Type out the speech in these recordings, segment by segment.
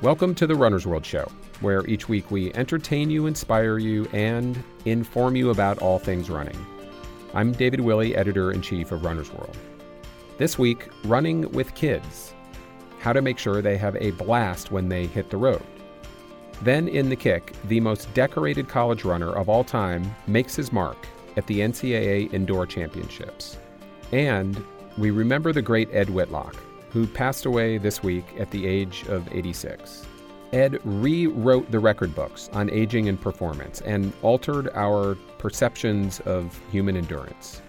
Welcome to the Runner's World Show, where each week we entertain you, inspire you, and inform you about all things running. I'm David Willey, editor in chief of Runner's World. This week, running with kids. How to make sure they have a blast when they hit the road. Then, in the kick, the most decorated college runner of all time makes his mark at the NCAA Indoor Championships. And we remember the great Ed Whitlock, who passed away this week at the age of 86. Ed rewrote the record books on aging and performance and altered our perceptions of human endurance.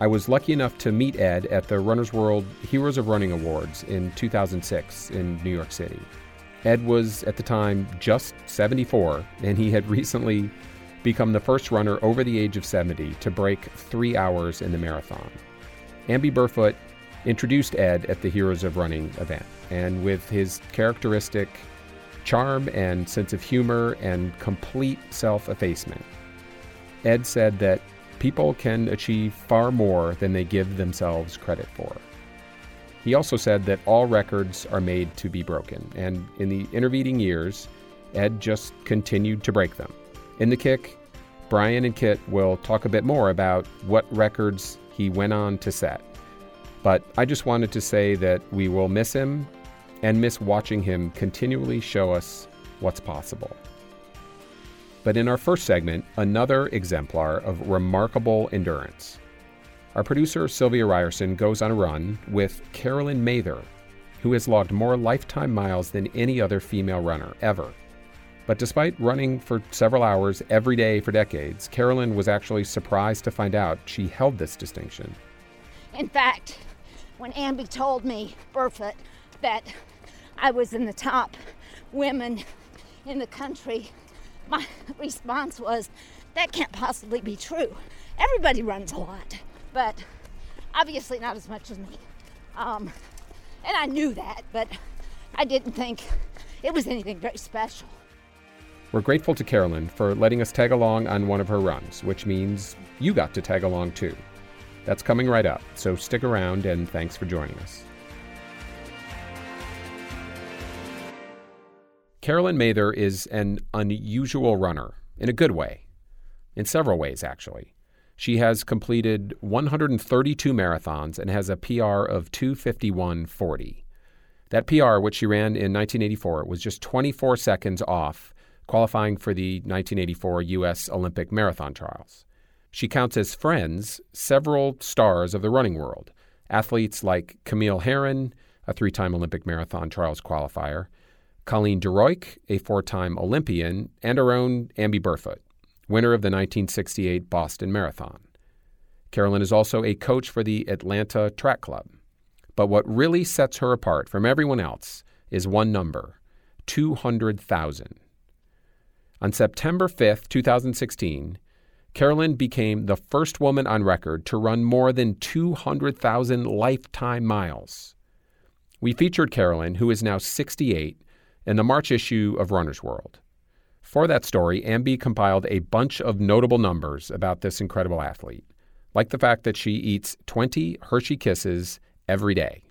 I was lucky enough to meet Ed at the Runner's World Heroes of Running Awards in 2006 in New York City. Ed was at the time just 74, and he had recently become the first runner over the age of 70 to break three hours in the marathon. Amby Burfoot introduced Ed at the Heroes of Running event. And with his characteristic charm and sense of humor and complete self effacement, Ed said that people can achieve far more than they give themselves credit for. He also said that all records are made to be broken, and in the intervening years, Ed just continued to break them. In the kick, Brian and Kit will talk a bit more about what records he went on to set. But I just wanted to say that we will miss him and miss watching him continually show us what's possible. But in our first segment, another exemplar of remarkable endurance. Our producer, Sylvia Ryerson, goes on a run with Carolyn Mather, who has logged more lifetime miles than any other female runner ever. But despite running for several hours every day for decades, Carolyn was actually surprised to find out she held this distinction. In fact, when Amby told me, Burfoot, that I was in the top women in the country, my response was, that can't possibly be true. Everybody runs a lot, but obviously not as much as me. Um, and I knew that, but I didn't think it was anything very special. We're grateful to Carolyn for letting us tag along on one of her runs, which means you got to tag along too. That's coming right up, so stick around and thanks for joining us. Carolyn Mather is an unusual runner in a good way, in several ways, actually. She has completed 132 marathons and has a PR of 251.40. That PR, which she ran in 1984, was just 24 seconds off qualifying for the 1984 U.S. Olympic marathon trials. She counts as friends several stars of the running world, athletes like Camille Herron, a three time Olympic marathon trials qualifier, Colleen De Reuck, a four time Olympian, and her own Amby Burfoot, winner of the 1968 Boston Marathon. Carolyn is also a coach for the Atlanta Track Club. But what really sets her apart from everyone else is one number 200,000. On September 5, 2016, Carolyn became the first woman on record to run more than 200,000 lifetime miles. We featured Carolyn, who is now 68, in the March issue of Runner's World. For that story, Amby compiled a bunch of notable numbers about this incredible athlete, like the fact that she eats 20 Hershey Kisses every day.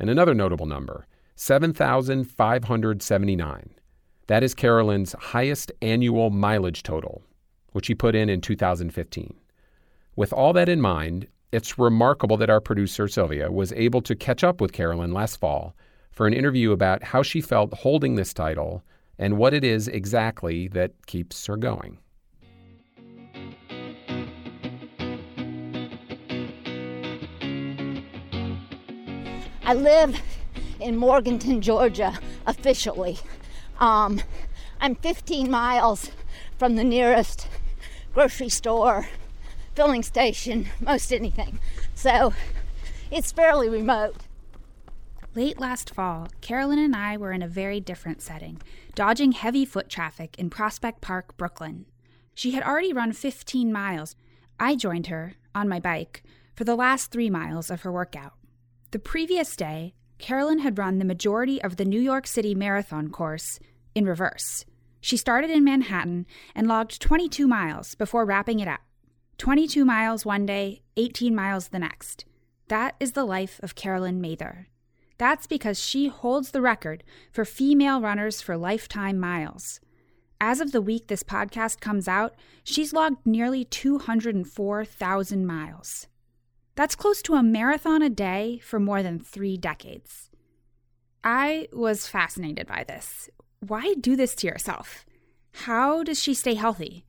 And another notable number 7,579. That is Carolyn's highest annual mileage total which he put in in 2015. With all that in mind, it's remarkable that our producer, Sylvia, was able to catch up with Carolyn last fall for an interview about how she felt holding this title and what it is exactly that keeps her going. I live in Morganton, Georgia, officially. Um, I'm 15 miles from the nearest grocery store, filling station, most anything. So it's fairly remote. Late last fall, Carolyn and I were in a very different setting, dodging heavy foot traffic in Prospect Park, Brooklyn. She had already run 15 miles. I joined her, on my bike, for the last three miles of her workout. The previous day, Carolyn had run the majority of the New York City Marathon course in reverse. She started in Manhattan and logged 22 miles before wrapping it up. 22 miles one day, 18 miles the next. That is the life of Carolyn Mather. That's because she holds the record for female runners for lifetime miles. As of the week this podcast comes out, she's logged nearly 204,000 miles. That's close to a marathon a day for more than three decades. I was fascinated by this. Why do this to yourself? How does she stay healthy?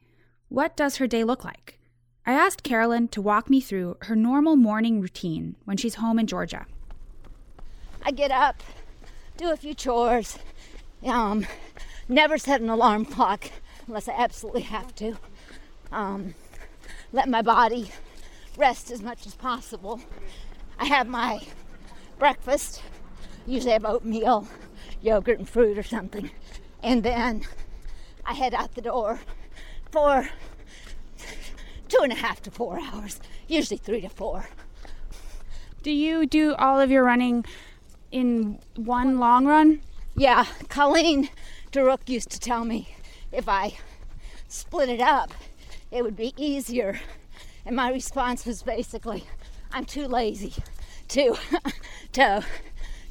What does her day look like? I asked Carolyn to walk me through her normal morning routine when she's home in Georgia. I get up, do a few chores, um, never set an alarm clock unless I absolutely have to. Um, let my body rest as much as possible. I have my breakfast, usually I have oatmeal, yogurt, and fruit or something, and then I head out the door for two and a half to four hours, usually three to four. Do you do all of your running in one long run? Yeah, Colleen De Reuck used to tell me if I split it up, it would be easier. And my response was basically, I'm too lazy to to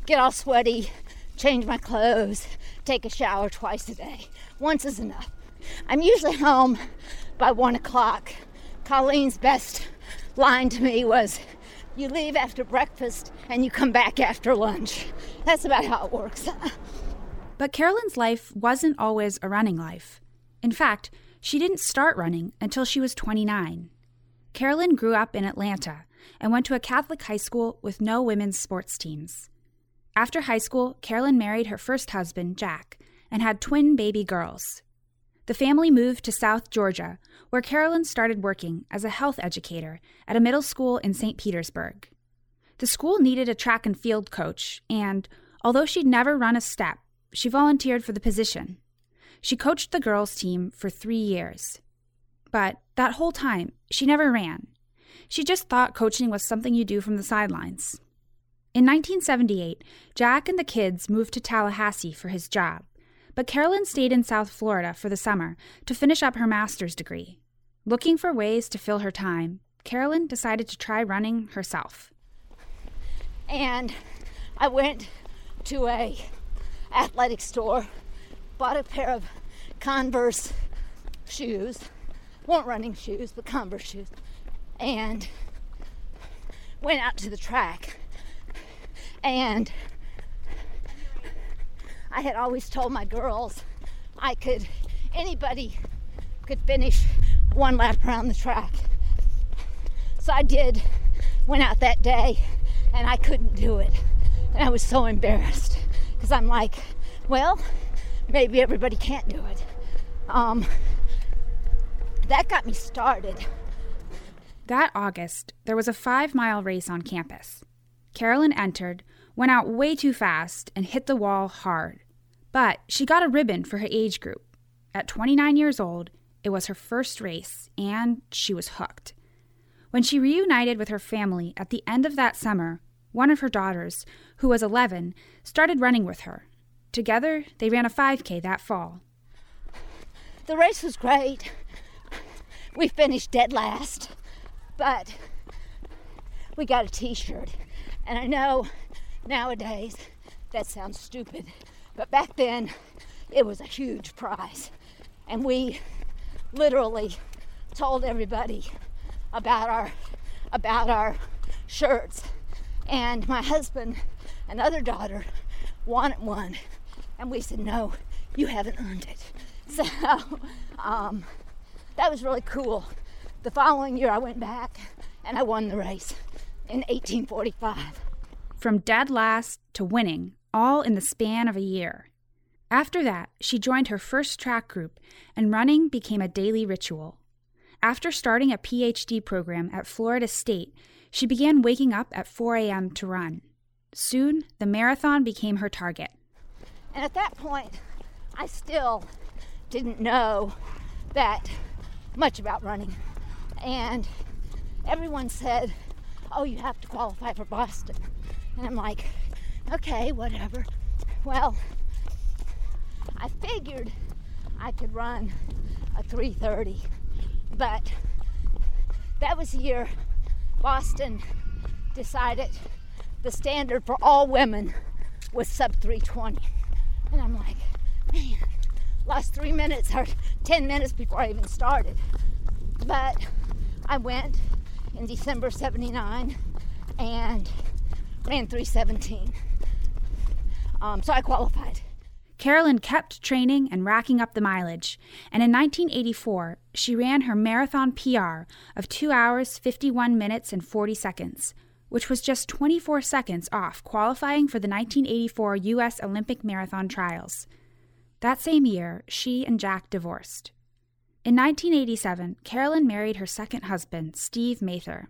get all sweaty, change my clothes, take a shower twice a day. Once is enough. I'm usually home by one o'clock. Colleen's best line to me was, You leave after breakfast and you come back after lunch. That's about how it works. But Carolyn's life wasn't always a running life. In fact, she didn't start running until she was 29. Carolyn grew up in Atlanta and went to a Catholic high school with no women's sports teams. After high school, Carolyn married her first husband, Jack, and had twin baby girls. The family moved to South Georgia, where Carolyn started working as a health educator at a middle school in St. Petersburg. The school needed a track and field coach, and although she'd never run a step, she volunteered for the position. She coached the girls' team for three years. But that whole time, she never ran. She just thought coaching was something you do from the sidelines. In 1978, Jack and the kids moved to Tallahassee for his job, but Carolyn stayed in South Florida for the summer to finish up her master's degree. Looking for ways to fill her time, Carolyn decided to try running herself. And I went to a athletic store, bought a pair of Converse shoes, weren't running shoes, but Converse shoes, and went out to the track. And I had always told my girls I could, anybody could finish one lap around the track. So I did, went out that day, and I couldn't do it. And I was so embarrassed because I'm like, well, maybe everybody can't do it. Um, that got me started. That August, there was a five mile race on campus. Carolyn entered, went out way too fast, and hit the wall hard. But she got a ribbon for her age group. At 29 years old, it was her first race, and she was hooked. When she reunited with her family at the end of that summer, one of her daughters, who was 11, started running with her. Together, they ran a 5K that fall. The race was great. We finished dead last, but we got a t shirt. And I know nowadays that sounds stupid, but back then it was a huge prize. And we literally told everybody about our about our shirts. And my husband and other daughter wanted one. And we said, no, you haven't earned it. So um, that was really cool. The following year, I went back and I won the race in 1845. From dead last to winning, all in the span of a year. After that, she joined her first track group, and running became a daily ritual. After starting a PhD program at Florida State, she began waking up at 4 a.m. to run. Soon, the marathon became her target. And at that point, I still didn't know that much about running. And everyone said, Oh, you have to qualify for Boston. And I'm like, Okay, whatever. Well, I figured I could run a 330, but that was the year Boston decided the standard for all women was sub 320. And I'm like, man, lost three minutes or 10 minutes before I even started. But I went in December 79 and ran 317. Um, so I qualified. Carolyn kept training and racking up the mileage, and in 1984, she ran her marathon PR of 2 hours, 51 minutes, and 40 seconds, which was just 24 seconds off qualifying for the 1984 U.S. Olympic Marathon Trials. That same year, she and Jack divorced. In 1987, Carolyn married her second husband, Steve Mather.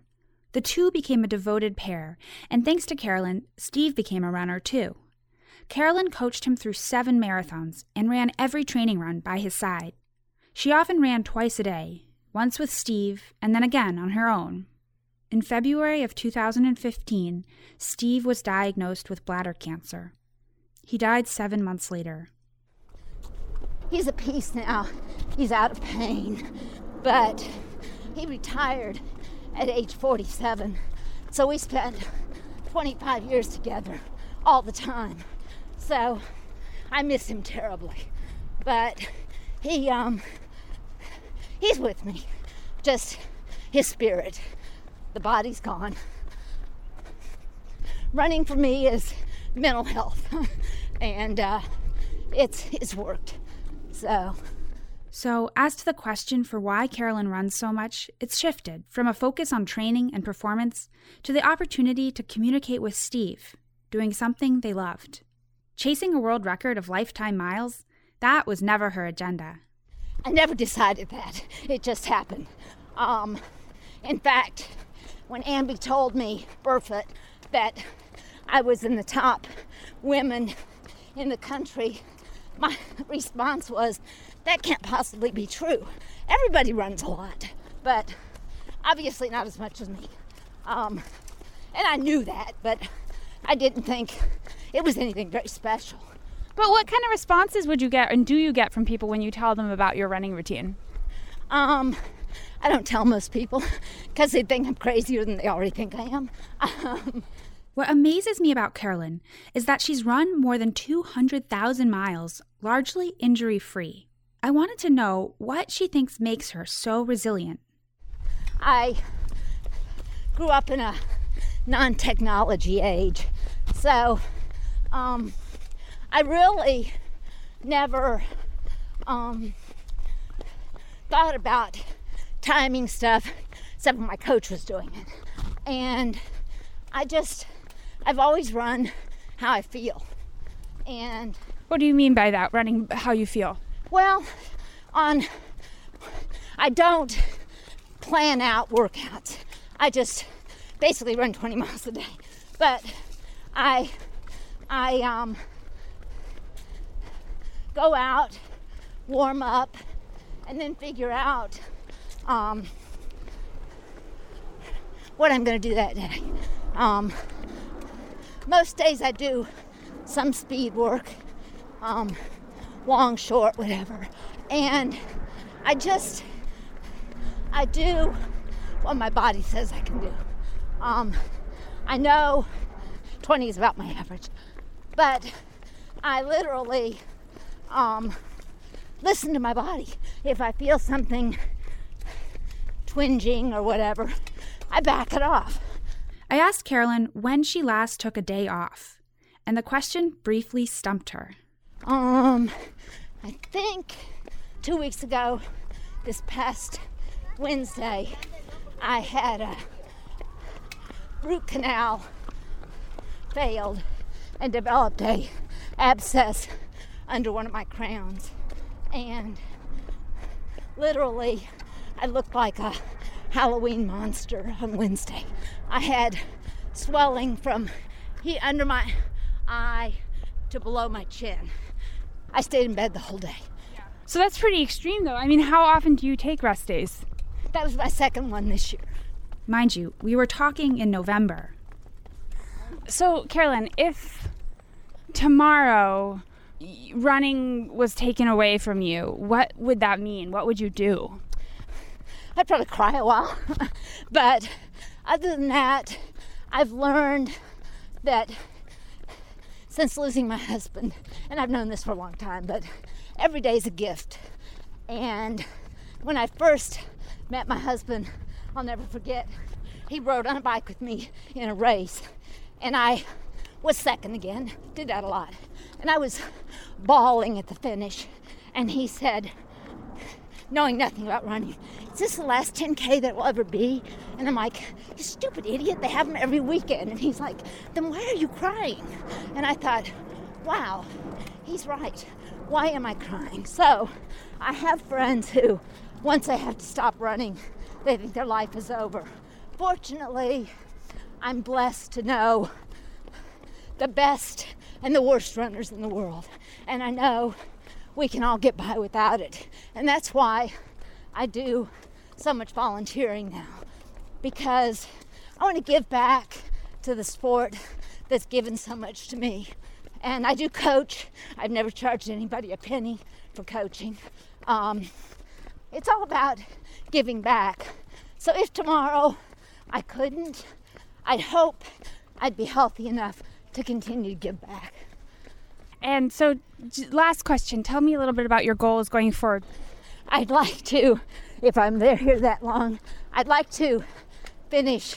The two became a devoted pair, and thanks to Carolyn, Steve became a runner too. Carolyn coached him through seven marathons and ran every training run by his side. She often ran twice a day, once with Steve and then again on her own. In February of 2015, Steve was diagnosed with bladder cancer. He died seven months later. He's at peace now. He's out of pain. But he retired at age 47. So we spent 25 years together all the time. So I miss him terribly. But he um he's with me. Just his spirit. The body's gone. Running for me is mental health. and uh, it's it's worked. So so, as to the question for why Carolyn runs so much, it's shifted from a focus on training and performance to the opportunity to communicate with Steve, doing something they loved. Chasing a world record of lifetime miles, that was never her agenda. I never decided that. It just happened. Um, in fact, when Amby told me, Burfoot, that I was in the top women in the country, my response was, that can't possibly be true. Everybody runs a lot, but obviously not as much as me. Um, and I knew that, but I didn't think it was anything very special. But what kind of responses would you get and do you get from people when you tell them about your running routine? Um, I don't tell most people because they think I'm crazier than they already think I am. Um, what amazes me about Carolyn is that she's run more than 200,000 miles, largely injury free. I wanted to know what she thinks makes her so resilient. I grew up in a non technology age, so um, I really never um, thought about timing stuff except when my coach was doing it. And I just, I've always run how I feel. And what do you mean by that, running how you feel? Well, on I don't plan out workouts. I just basically run 20 miles a day. But I I um go out, warm up, and then figure out um, what I'm going to do that day. Um, most days I do some speed work. Um, long, short, whatever. And I just, I do what my body says I can do. Um, I know 20 is about my average, but I literally um, listen to my body. If I feel something twinging or whatever, I back it off. I asked Carolyn when she last took a day off, and the question briefly stumped her. Um, I think two weeks ago, this past Wednesday, I had a root canal failed and developed a abscess under one of my crowns. And literally, I looked like a Halloween monster on Wednesday. I had swelling from here under my eye to below my chin. I stayed in bed the whole day. So that's pretty extreme, though. I mean, how often do you take rest days? That was my second one this year. Mind you, we were talking in November. So, Carolyn, if tomorrow running was taken away from you, what would that mean? What would you do? I'd probably cry a while. but other than that, I've learned that since losing my husband, and I've known this for a long time, but every day is a gift. And when I first met my husband, I'll never forget, he rode on a bike with me in a race, and I was second again, did that a lot. And I was bawling at the finish, and he said, knowing nothing about running, Is this the last 10K that will ever be? And I'm like, You stupid idiot, they have them every weekend. And he's like, Then why are you crying? And I thought, Wow, he's right. Why am I crying? So I have friends who, once they have to stop running, they think their life is over. Fortunately, I'm blessed to know the best and the worst runners in the world. And I know we can all get by without it. And that's why I do so much volunteering now because I want to give back to the sport that's given so much to me. And I do coach. I've never charged anybody a penny for coaching. Um, it's all about giving back. So if tomorrow I couldn't, I'd hope I'd be healthy enough to continue to give back. And so, last question tell me a little bit about your goals going forward. I'd like to, if I'm there here that long, I'd like to finish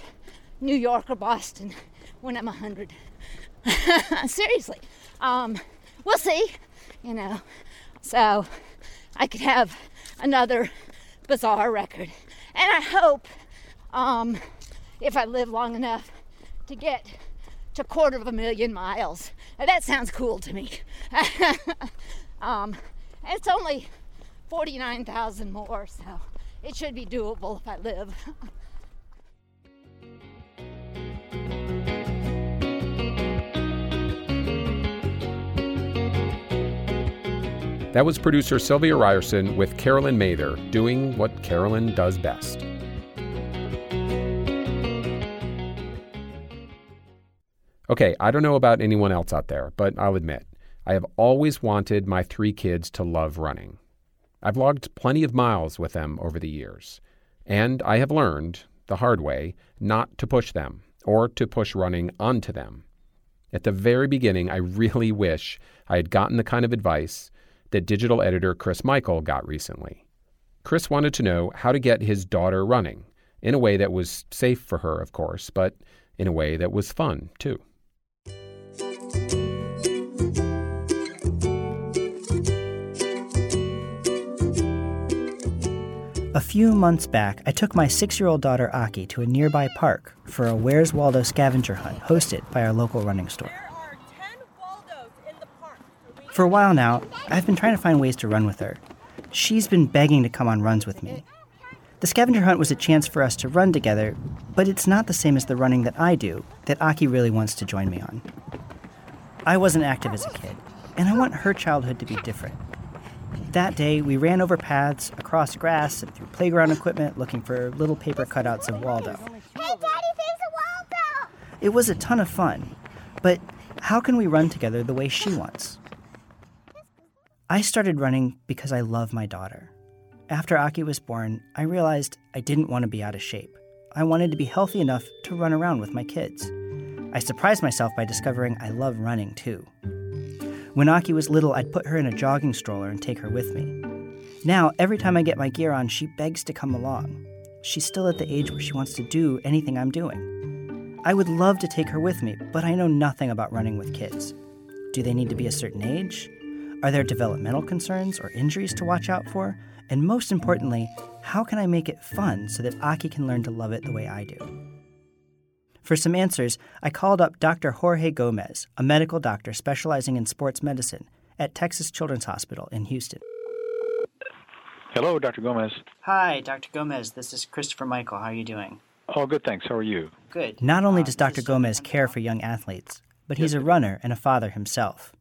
New York or Boston when I'm 100. Seriously. Um, we'll see, you know. So I could have another bizarre record. And I hope, um, if I live long enough, to get to quarter of a million miles. Now, that sounds cool to me. um, it's only 49,000 more, so it should be doable if I live. That was producer Sylvia Ryerson with Carolyn Mather doing what Carolyn does best. Okay, I don't know about anyone else out there, but I'll admit, I have always wanted my three kids to love running. I've logged plenty of miles with them over the years, and I have learned, the hard way, not to push them or to push running onto them. At the very beginning, I really wish I had gotten the kind of advice that digital editor Chris Michael got recently. Chris wanted to know how to get his daughter running in a way that was safe for her, of course, but in a way that was fun, too. A few months back, I took my six year old daughter Aki to a nearby park for a Where's Waldo scavenger hunt hosted by our local running store. For a while now, I've been trying to find ways to run with her. She's been begging to come on runs with me. The scavenger hunt was a chance for us to run together, but it's not the same as the running that I do, that Aki really wants to join me on. I wasn't active as a kid, and I want her childhood to be different. That day, we ran over paths, across grass, and through playground equipment looking for little paper cutouts of Waldo. Hey, Daddy, there's a Waldo! It was a ton of fun, but how can we run together the way she wants? I started running because I love my daughter. After Aki was born, I realized I didn't want to be out of shape. I wanted to be healthy enough to run around with my kids. I surprised myself by discovering I love running too. When Aki was little, I'd put her in a jogging stroller and take her with me. Now, every time I get my gear on, she begs to come along. She's still at the age where she wants to do anything I'm doing. I would love to take her with me, but I know nothing about running with kids. Do they need to be a certain age? Are there developmental concerns or injuries to watch out for? And most importantly, how can I make it fun so that Aki can learn to love it the way I do? For some answers, I called up Dr. Jorge Gomez, a medical doctor specializing in sports medicine at Texas Children's Hospital in Houston. Hello, Dr. Gomez. Hi, Dr. Gomez. This is Christopher Michael. How are you doing? Oh, good, thanks. How are you? Good. Not only um, does Dr. Gomez care for young athletes, but he's a runner and a father himself.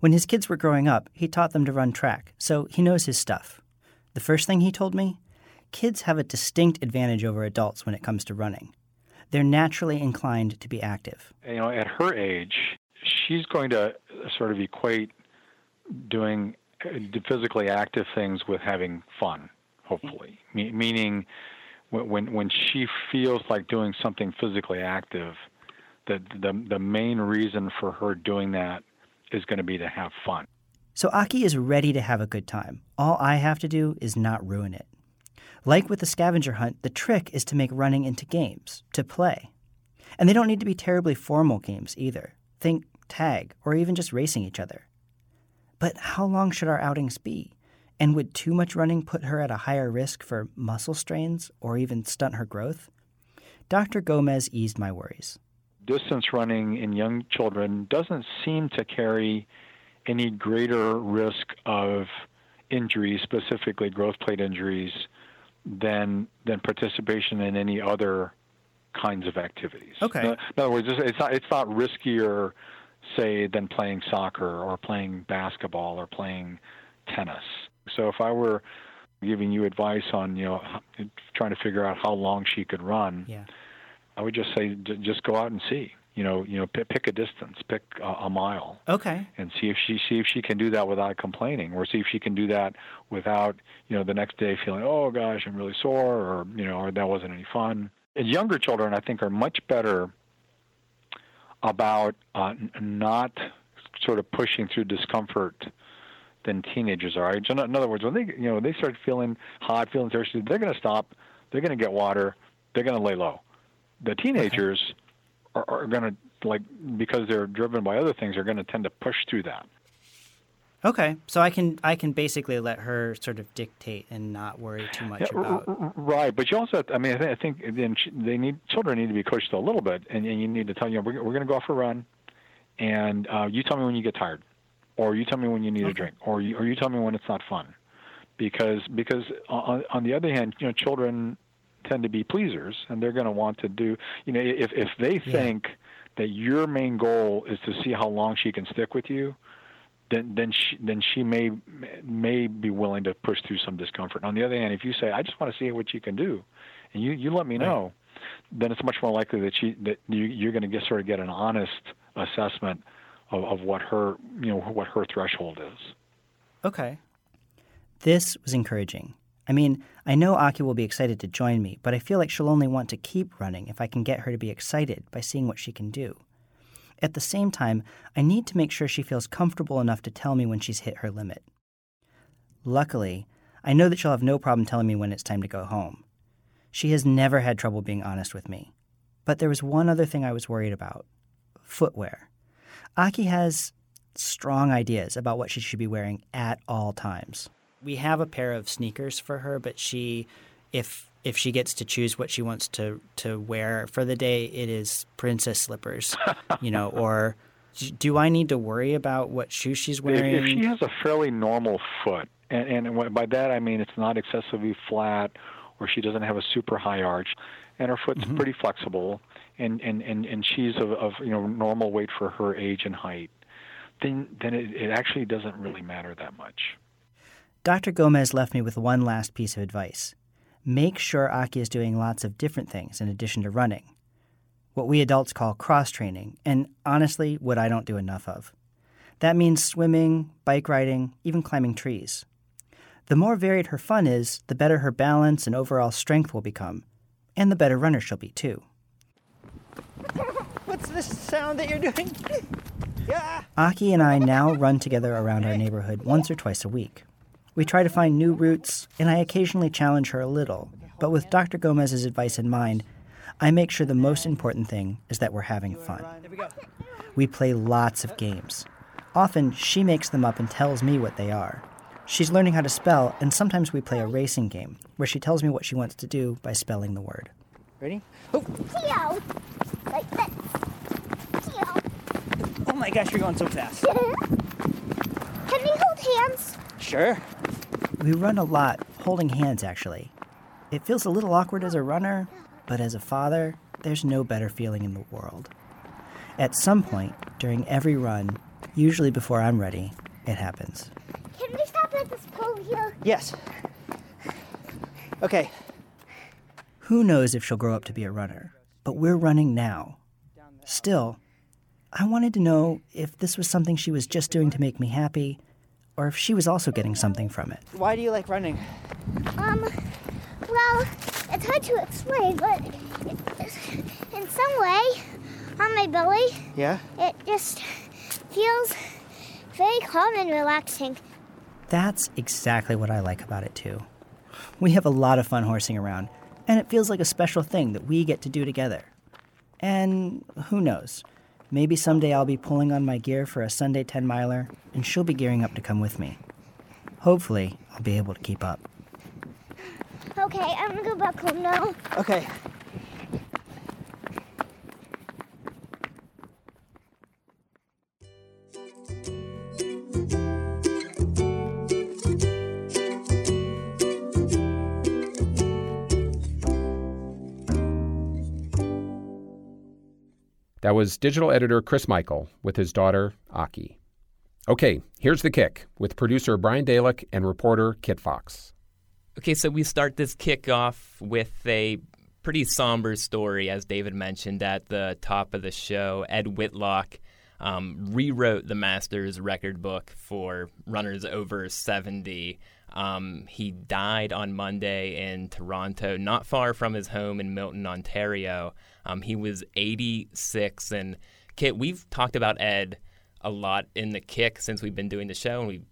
When his kids were growing up, he taught them to run track, so he knows his stuff. The first thing he told me kids have a distinct advantage over adults when it comes to running. They're naturally inclined to be active. You know, at her age, she's going to sort of equate doing uh, physically active things with having fun, hopefully. Me- meaning, when, when when she feels like doing something physically active, the the the main reason for her doing that is going to be to have fun. So Aki is ready to have a good time. All I have to do is not ruin it. Like with the scavenger hunt, the trick is to make running into games, to play. And they don't need to be terribly formal games either. Think tag, or even just racing each other. But how long should our outings be? And would too much running put her at a higher risk for muscle strains or even stunt her growth? Dr. Gomez eased my worries. Distance running in young children doesn't seem to carry any greater risk of injuries, specifically growth plate injuries, than than participation in any other kinds of activities. Okay. In other words, it's not it's not riskier, say, than playing soccer or playing basketball or playing tennis. So if I were giving you advice on you know trying to figure out how long she could run, yeah. I would just say just go out and see. You know, you know, pick, pick a distance, pick a, a mile. Okay. And see if she see if she can do that without complaining, or see if she can do that without you know the next day feeling oh gosh I'm really sore, or you know, or that wasn't any fun. And younger children, I think, are much better about uh, not sort of pushing through discomfort than teenagers are. So In other words, when they you know they start feeling hot, feeling thirsty, they're going to stop. They're going to get water. They're going to lay low. The teenagers okay. Are, are going to like because they're driven by other things. Are going to tend to push through that. Okay, so I can I can basically let her sort of dictate and not worry too much yeah, about. Right, but you also have to, I mean I think, I think then they need children need to be coached a little bit, and, and you need to tell you know, we're, we're going to go off for a run, and uh, you tell me when you get tired, or you tell me when you need okay. a drink, or you, or you tell me when it's not fun, because because on, on the other hand, you know children tend to be pleasers, and they're going to want to do you know if if they Yeah. think that your main goal is to see how long she can stick with you then then she then she may may be willing to push through some discomfort. On the other hand, if you say, "I just want to see what you can do," and you you let me Right. know, then it's much more likely that she that you, you're going to get sort of get an honest assessment of, of what her you know what her threshold is. Okay. This was encouraging. I mean, I know Aki will be excited to join me, but I feel like she'll only want to keep running if I can get her to be excited by seeing what she can do. At the same time, I need to make sure she feels comfortable enough to tell me when she's hit her limit. Luckily, I know that she'll have no problem telling me when it's time to go home. She has never had trouble being honest with me. But there was one other thing I was worried about footwear. Aki has strong ideas about what she should be wearing at all times. We have a pair of sneakers for her, but she if if she gets to choose what she wants to to wear for the day, it is princess slippers, you know, or do I need to worry about what shoe she's wearing? if she has a fairly normal foot, and, and by that I mean it's not excessively flat, or she doesn't have a super high arch, and her foot's Mhm. pretty flexible, and, and, and, and she's of, of you know normal weight for her age and height, then then it, it actually doesn't really matter that much. Dr. Gomez left me with one last piece of advice. Make sure Aki is doing lots of different things in addition to running. What we adults call cross training, and honestly, what I don't do enough of. That means swimming, bike riding, even climbing trees. The more varied her fun is, the better her balance and overall strength will become, and the better runner she'll be too. What's this sound that you're doing? yeah. Aki and I now run together around our neighborhood once or twice a week. We try to find new routes, and I occasionally challenge her a little, but with Dr. Gomez's advice in mind, I make sure the most important thing is that we're having fun. We play lots of games. Often, she makes them up and tells me what they are. She's learning how to spell, and sometimes we play a racing game where she tells me what she wants to do by spelling the word. Ready? Oh, Theo. Like this. Theo. oh my gosh, you're going so fast. Can we hold hands? Sure. We run a lot, holding hands actually. It feels a little awkward as a runner, but as a father, there's no better feeling in the world. At some point, during every run, usually before I'm ready, it happens. Can we stop at this pole here? Yes. Okay. Who knows if she'll grow up to be a runner? But we're running now. Still, I wanted to know if this was something she was just doing to make me happy, or if she was also getting something from it. Why do you like running? Um, well, it's hard to explain, but in some way, on my belly. Yeah? It just feels very calm and relaxing. That's exactly what I like about it, too. We have a lot of fun horsing around, and it feels like a special thing that we get to do together. And who knows? Maybe someday I'll be pulling on my gear for a Sunday 10 miler, and she'll be gearing up to come with me. Hopefully, I'll be able to keep up. Okay, I'm gonna go back home now. Okay. That was digital editor Chris Michael with his daughter, Aki. Okay, here's the kick with producer Brian Dalek and reporter Kit Fox. Okay, so we start this kickoff with a pretty somber story, as David mentioned at the top of the show. Ed Whitlock um, rewrote the Masters record book for runners over 70. Um, he died on Monday in Toronto, not far from his home in Milton, Ontario. Um, he was 86. And Kit, we've talked about Ed a lot in the kick since we've been doing the show, and we've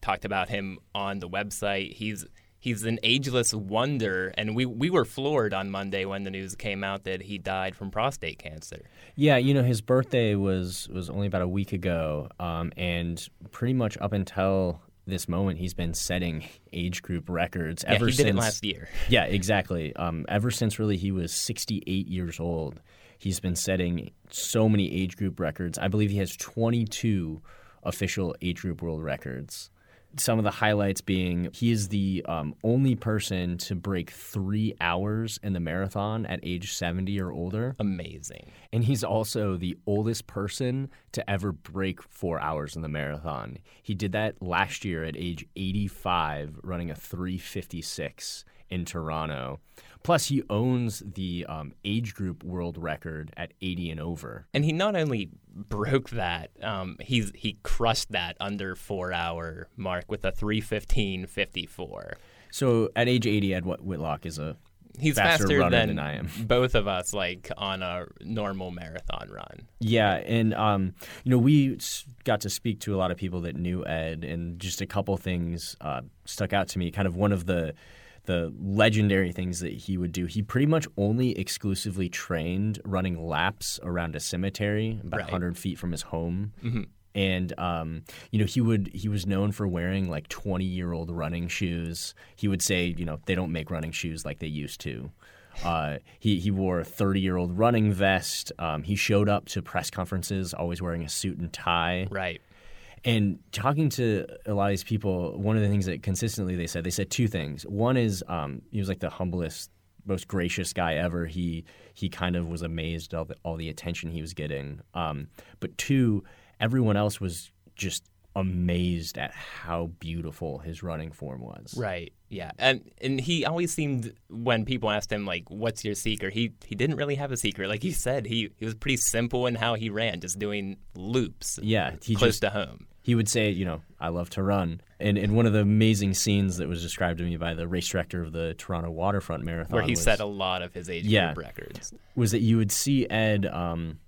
talked about him on the website. He's he's an ageless wonder, and we we were floored on Monday when the news came out that he died from prostate cancer. Yeah, you know, his birthday was was only about a week ago, um, and pretty much up until this moment, he's been setting age group records Yeah, ever he since did it last year. Yeah, exactly. Um, ever since really he was 68 years old, he's been setting so many age group records. I believe he has 22 official age group world records. Some of the highlights being he is the um, only person to break three hours in the marathon at age 70 or older. Amazing. And he's also the oldest person to ever break four hours in the marathon. He did that last year at age 85, running a 356 in Toronto. Plus, he owns the um, age group world record at 80 and over. And he not only broke that, um, he's he crushed that under four hour mark with a three fifteen fifty four. So at age 80, Ed Whitlock is a He's faster, faster, than, than I am. both of us, like on a normal marathon run. Yeah, and um, you know, we got to speak to a lot of people that knew Ed, and just a couple things uh, stuck out to me. Kind of one of the the legendary things that he would do. He pretty much only exclusively trained running laps around a cemetery about Right. 100 feet from his home. Mhm. And um, you know he would he was known for wearing like 20 year old running shoes. He would say you know they don't make running shoes like they used to. Uh, he he wore a 30 year old running vest. Um, he showed up to press conferences always wearing a suit and tie. Right. And talking to a lot of these people, one of the things that consistently they said, they said two things. One is um, he was like the humblest, most gracious guy ever. He he kind of was amazed at all the, all the attention he was getting. Um, but two, everyone else was just amazed at how beautiful his running form was. Right. Yeah. And and he always seemed when people asked him like what's your secret? He he didn't really have a secret. Like you said, he he was pretty simple in how he ran, just doing loops. Yeah, he close just to home. He would say, you know, I love to run. And and one of the amazing scenes that was described to me by the race director of the Toronto Waterfront Marathon Where he was, set a lot of his age Yeah. group records. was that you would see Ed um,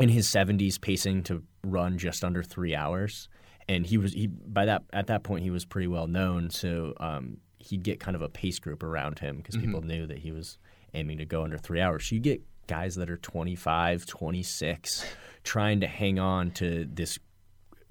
in his 70s pacing to run just under three hours, and he was he by that at that point he was pretty well known, so um, he'd get kind of a pace group around him because people knew that he was aiming to go under three hours. So you get guys that are 25, 26, trying to hang on to this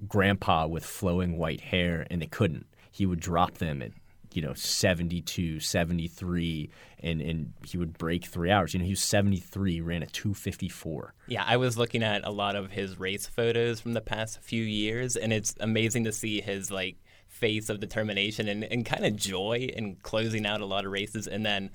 grandpa with flowing white hair, and they couldn't. He would drop them at you know 72 73 and and he would break three hours you know he was 73 ran a 254 Yeah, I was looking at a lot of his race photos from the past few years, and it's amazing to see his like face of determination and, and kind of joy in closing out a lot of races, and then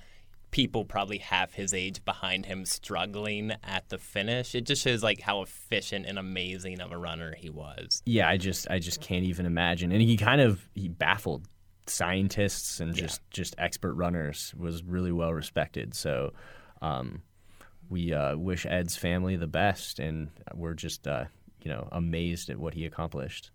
people probably half his age behind him struggling at the finish. It just shows like how efficient and amazing of a runner he was. yeah i just i just can't even imagine and he kind of he baffled scientists and just just expert runners was really well respected so um, we uh, wish ed's family the best and we're just uh, you know amazed at what he accomplished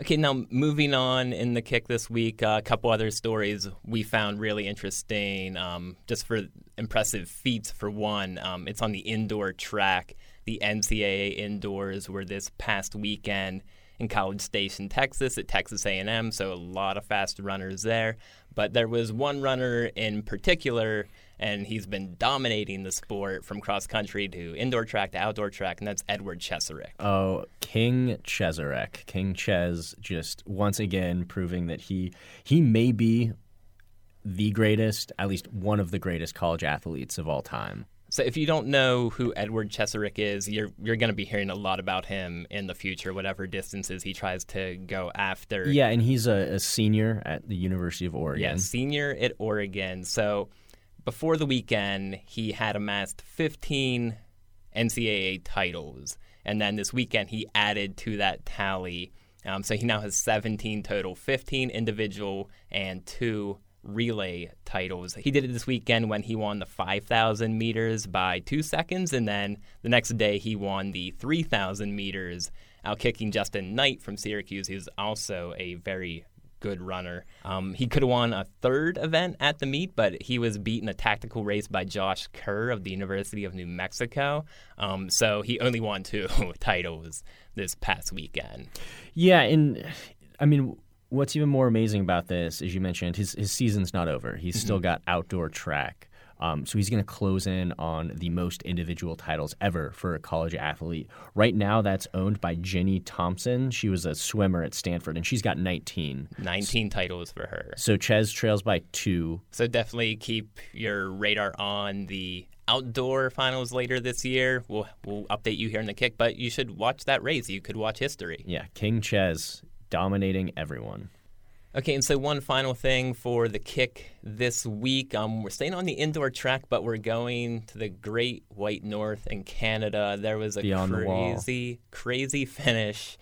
Okay, now moving on in the kick this week, uh, a couple other stories we found really interesting. Um, just for impressive feats, for one, um, it's on the indoor track. the NCAA indoors were this past weekend in College Station, Texas, at Texas A&M. So a lot of fast runners there. But there was one runner in particular, and he's been dominating the sport from cross country to indoor track to outdoor track, and that's Edward Cheserek. Oh, King Cheserek, King Ches, just once again proving that he he may be the greatest, at least one of the greatest college athletes of all time. So if you don't know who Edward Cheserek is, you're you're going to be hearing a lot about him in the future, whatever distances he tries to go after. Yeah, and he's a, a senior at the University of Oregon. Yeah, senior at Oregon. So before the weekend, he had amassed 15 NCAA titles, and then this weekend he added to that tally. Um, so he now has 17 total, 15 individual and two relay titles. He did it this weekend when he won the 5,000 meters by two seconds, and then the next day he won the 3,000 meters, outkicking Justin Knight from Syracuse, who's also a very good runner. Um, he could have won a third event at the meet, but he was beaten a tactical race by Josh Kerr of the University of New Mexico. Um, so he only won two titles this past weekend. Yeah, and I mean, what's even more amazing about this, as you mentioned, his his season's not over. He's mm-hmm. still got outdoor track. Um, so he's going to close in on the most individual titles ever for a college athlete. Right now, that's owned by Jenny Thompson. She was a swimmer at Stanford, and she's got 19. 19 titles for her. So Ches trails by two. So definitely keep your radar on the outdoor finals later this year. We'll, we'll update you here in the kick, but you should watch that race. You could watch history. Yeah, King Ches dominating everyone. Okay, and so one final thing for the kick this week. Um, we're staying on the indoor track, but we're going to the Great White North in Canada. There was a Beyond crazy, crazy finish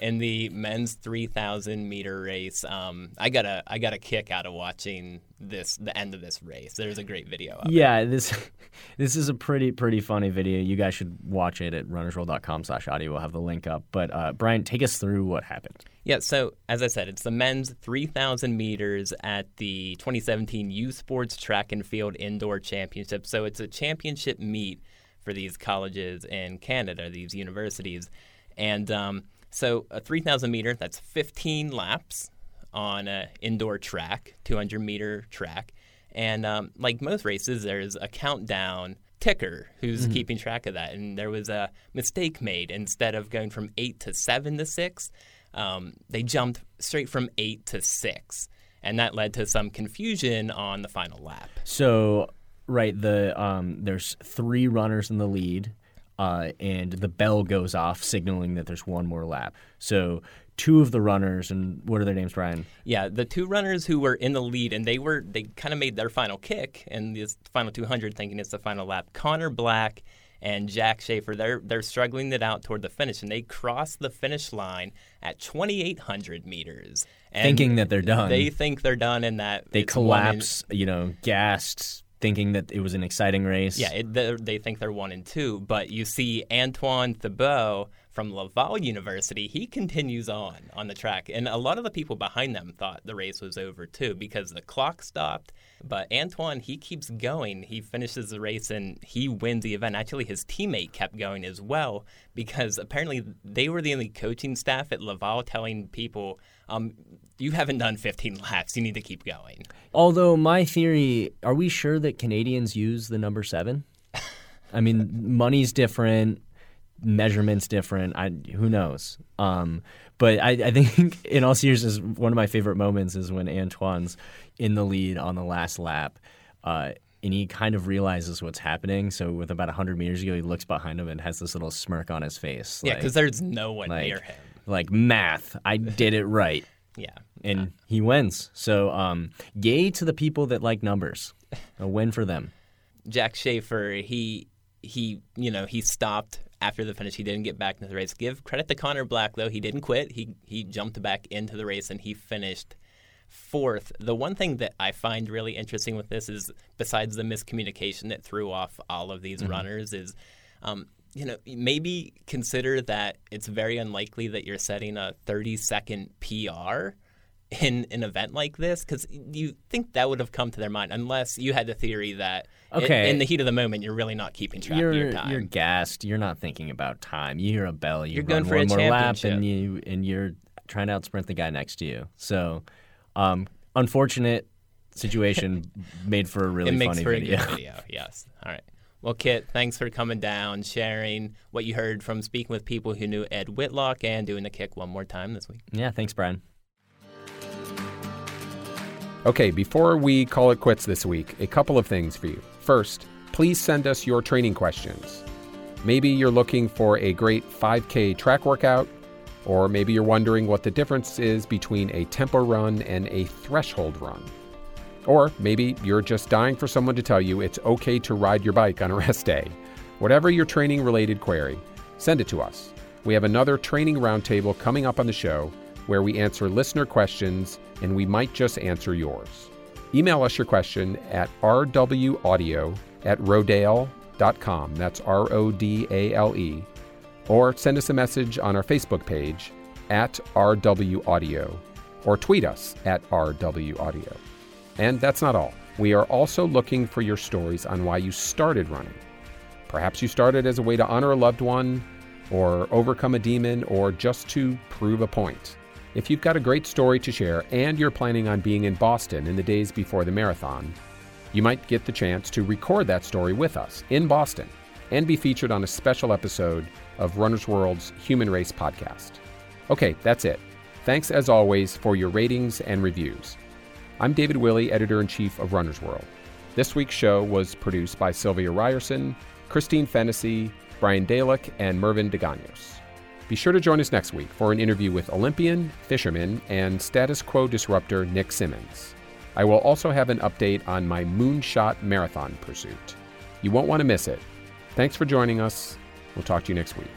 in the men's 3,000 meter race. Um, I got a I got a kick out of watching this the end of this race. There's a great video. yeah, it. this this is a pretty pretty funny video. You guys should watch it at runnersworld.com/audio. We'll have the link up. But uh, Brian, take us through what happened. Yeah, so as I said, it's the men's 3,000 meters at the 2017 U Sports Track and Field Indoor Championship. So it's a championship meet for these colleges in Canada, these universities, and um, so a 3,000 meter, that's 15 laps on an indoor track, 200 meter track. And um, like most races, there's a countdown ticker who's mm-hmm. keeping track of that. And there was a mistake made. Instead of going from eight to seven to six, um, they jumped straight from eight to six. And that led to some confusion on the final lap. So, right, the um, there's three runners in the lead uh, and the bell goes off, signaling that there's one more lap. So two of the runners, and what are their names, Brian? Yeah, the two runners who were in the lead, and they were they kind of made their final kick in this final 200, thinking it's the final lap. Connor Black and Jack Schaefer, they're they're struggling it out toward the finish, and they cross the finish line at 2,800 meters, thinking that they're done. They think they're done, and that they collapse. In, you know, gassed thinking that it was an exciting race. Yeah, it, they think they're one and two, but you see Antoine Thibault from Laval University, he continues on on the track, and a lot of the people behind them thought the race was over too because the clock stopped. But Antoine, he keeps going. He finishes the race and he wins the event. Actually, his teammate kept going as well because apparently they were the only coaching staff at Laval telling people um, you haven't done 15 laps. You need to keep going. Although my theory, are we sure that Canadians use the number seven? I mean, money's different, measurements different. I who knows. Um, but I, I think, in all seriousness, one of my favorite moments is when Antoine's in the lead on the last lap. Uh, and he kind of realizes what's happening. So with about 100 meters ago, he looks behind him and has this little smirk on his face. Yeah, because there's no one like, near him like math. I did it right. Yeah. And yeah. he wins. So, um, yay to the people that like numbers. A win for them. Jack Schaefer, he he you know he stopped after the finish. He didn't get back into the race. Give credit to Connor Black though. He didn't quit. He he jumped back into the race and he finished fourth. The one thing that I find really interesting with this is besides the miscommunication that threw off all of these mm-hmm. runners is. Um, you know, maybe consider that it's very unlikely that you're setting a 30 second PR in an event like this? Because you think that would have come to their mind, unless you had the theory that Okay. in, the heat of the moment, you're really not keeping track you're of your time. you're gassed. You're not thinking about time. You hear a bell. You You're run going for one a more lap, and you and you're trying to outsprint the guy next to you. So, um, unfortunate situation made for a really it makes funny for video. a good video. Yes. All right. Well, Kit, thanks for coming down, sharing what you heard from speaking with people who knew Ed Whitlock, and doing the kick one more time this week. yeah, thanks, Brian. Okay, before we call it quits this week, a couple of things for you. First, please send us your training questions. Maybe you're looking for a great 5K track workout, or maybe you're wondering what the difference is between a tempo run and a threshold run. Or maybe you're just dying for someone to tell you it's okay to ride your bike on a rest day. Whatever your training related query, send it to us. We have another training roundtable coming up on the show where we answer listener questions and we might just answer yours. Email us your question at rwaudio at rodale.com. That's R O D A L E. Or send us a message on our Facebook page at rwaudio or tweet us at rwaudio. And that's not all. We are also looking for your stories on why you started running. Perhaps you started as a way to honor a loved one, or overcome a demon, or just to prove a point. If you've got a great story to share and you're planning on being in Boston in the days before the marathon, you might get the chance to record that story with us in Boston and be featured on a special episode of Runner's World's Human Race podcast. Okay, that's it. Thanks as always for your ratings and reviews. I'm David Willey, editor in chief of Runner's World. This week's show was produced by Sylvia Ryerson, Christine Fennessy, Brian Dalek, and Mervyn DeGanos. Be sure to join us next week for an interview with Olympian, fisherman, and status quo disruptor Nick Symmonds. I will also have an update on my Moonshot Marathon pursuit. You won't want to miss it. Thanks for joining us. We'll talk to you next week.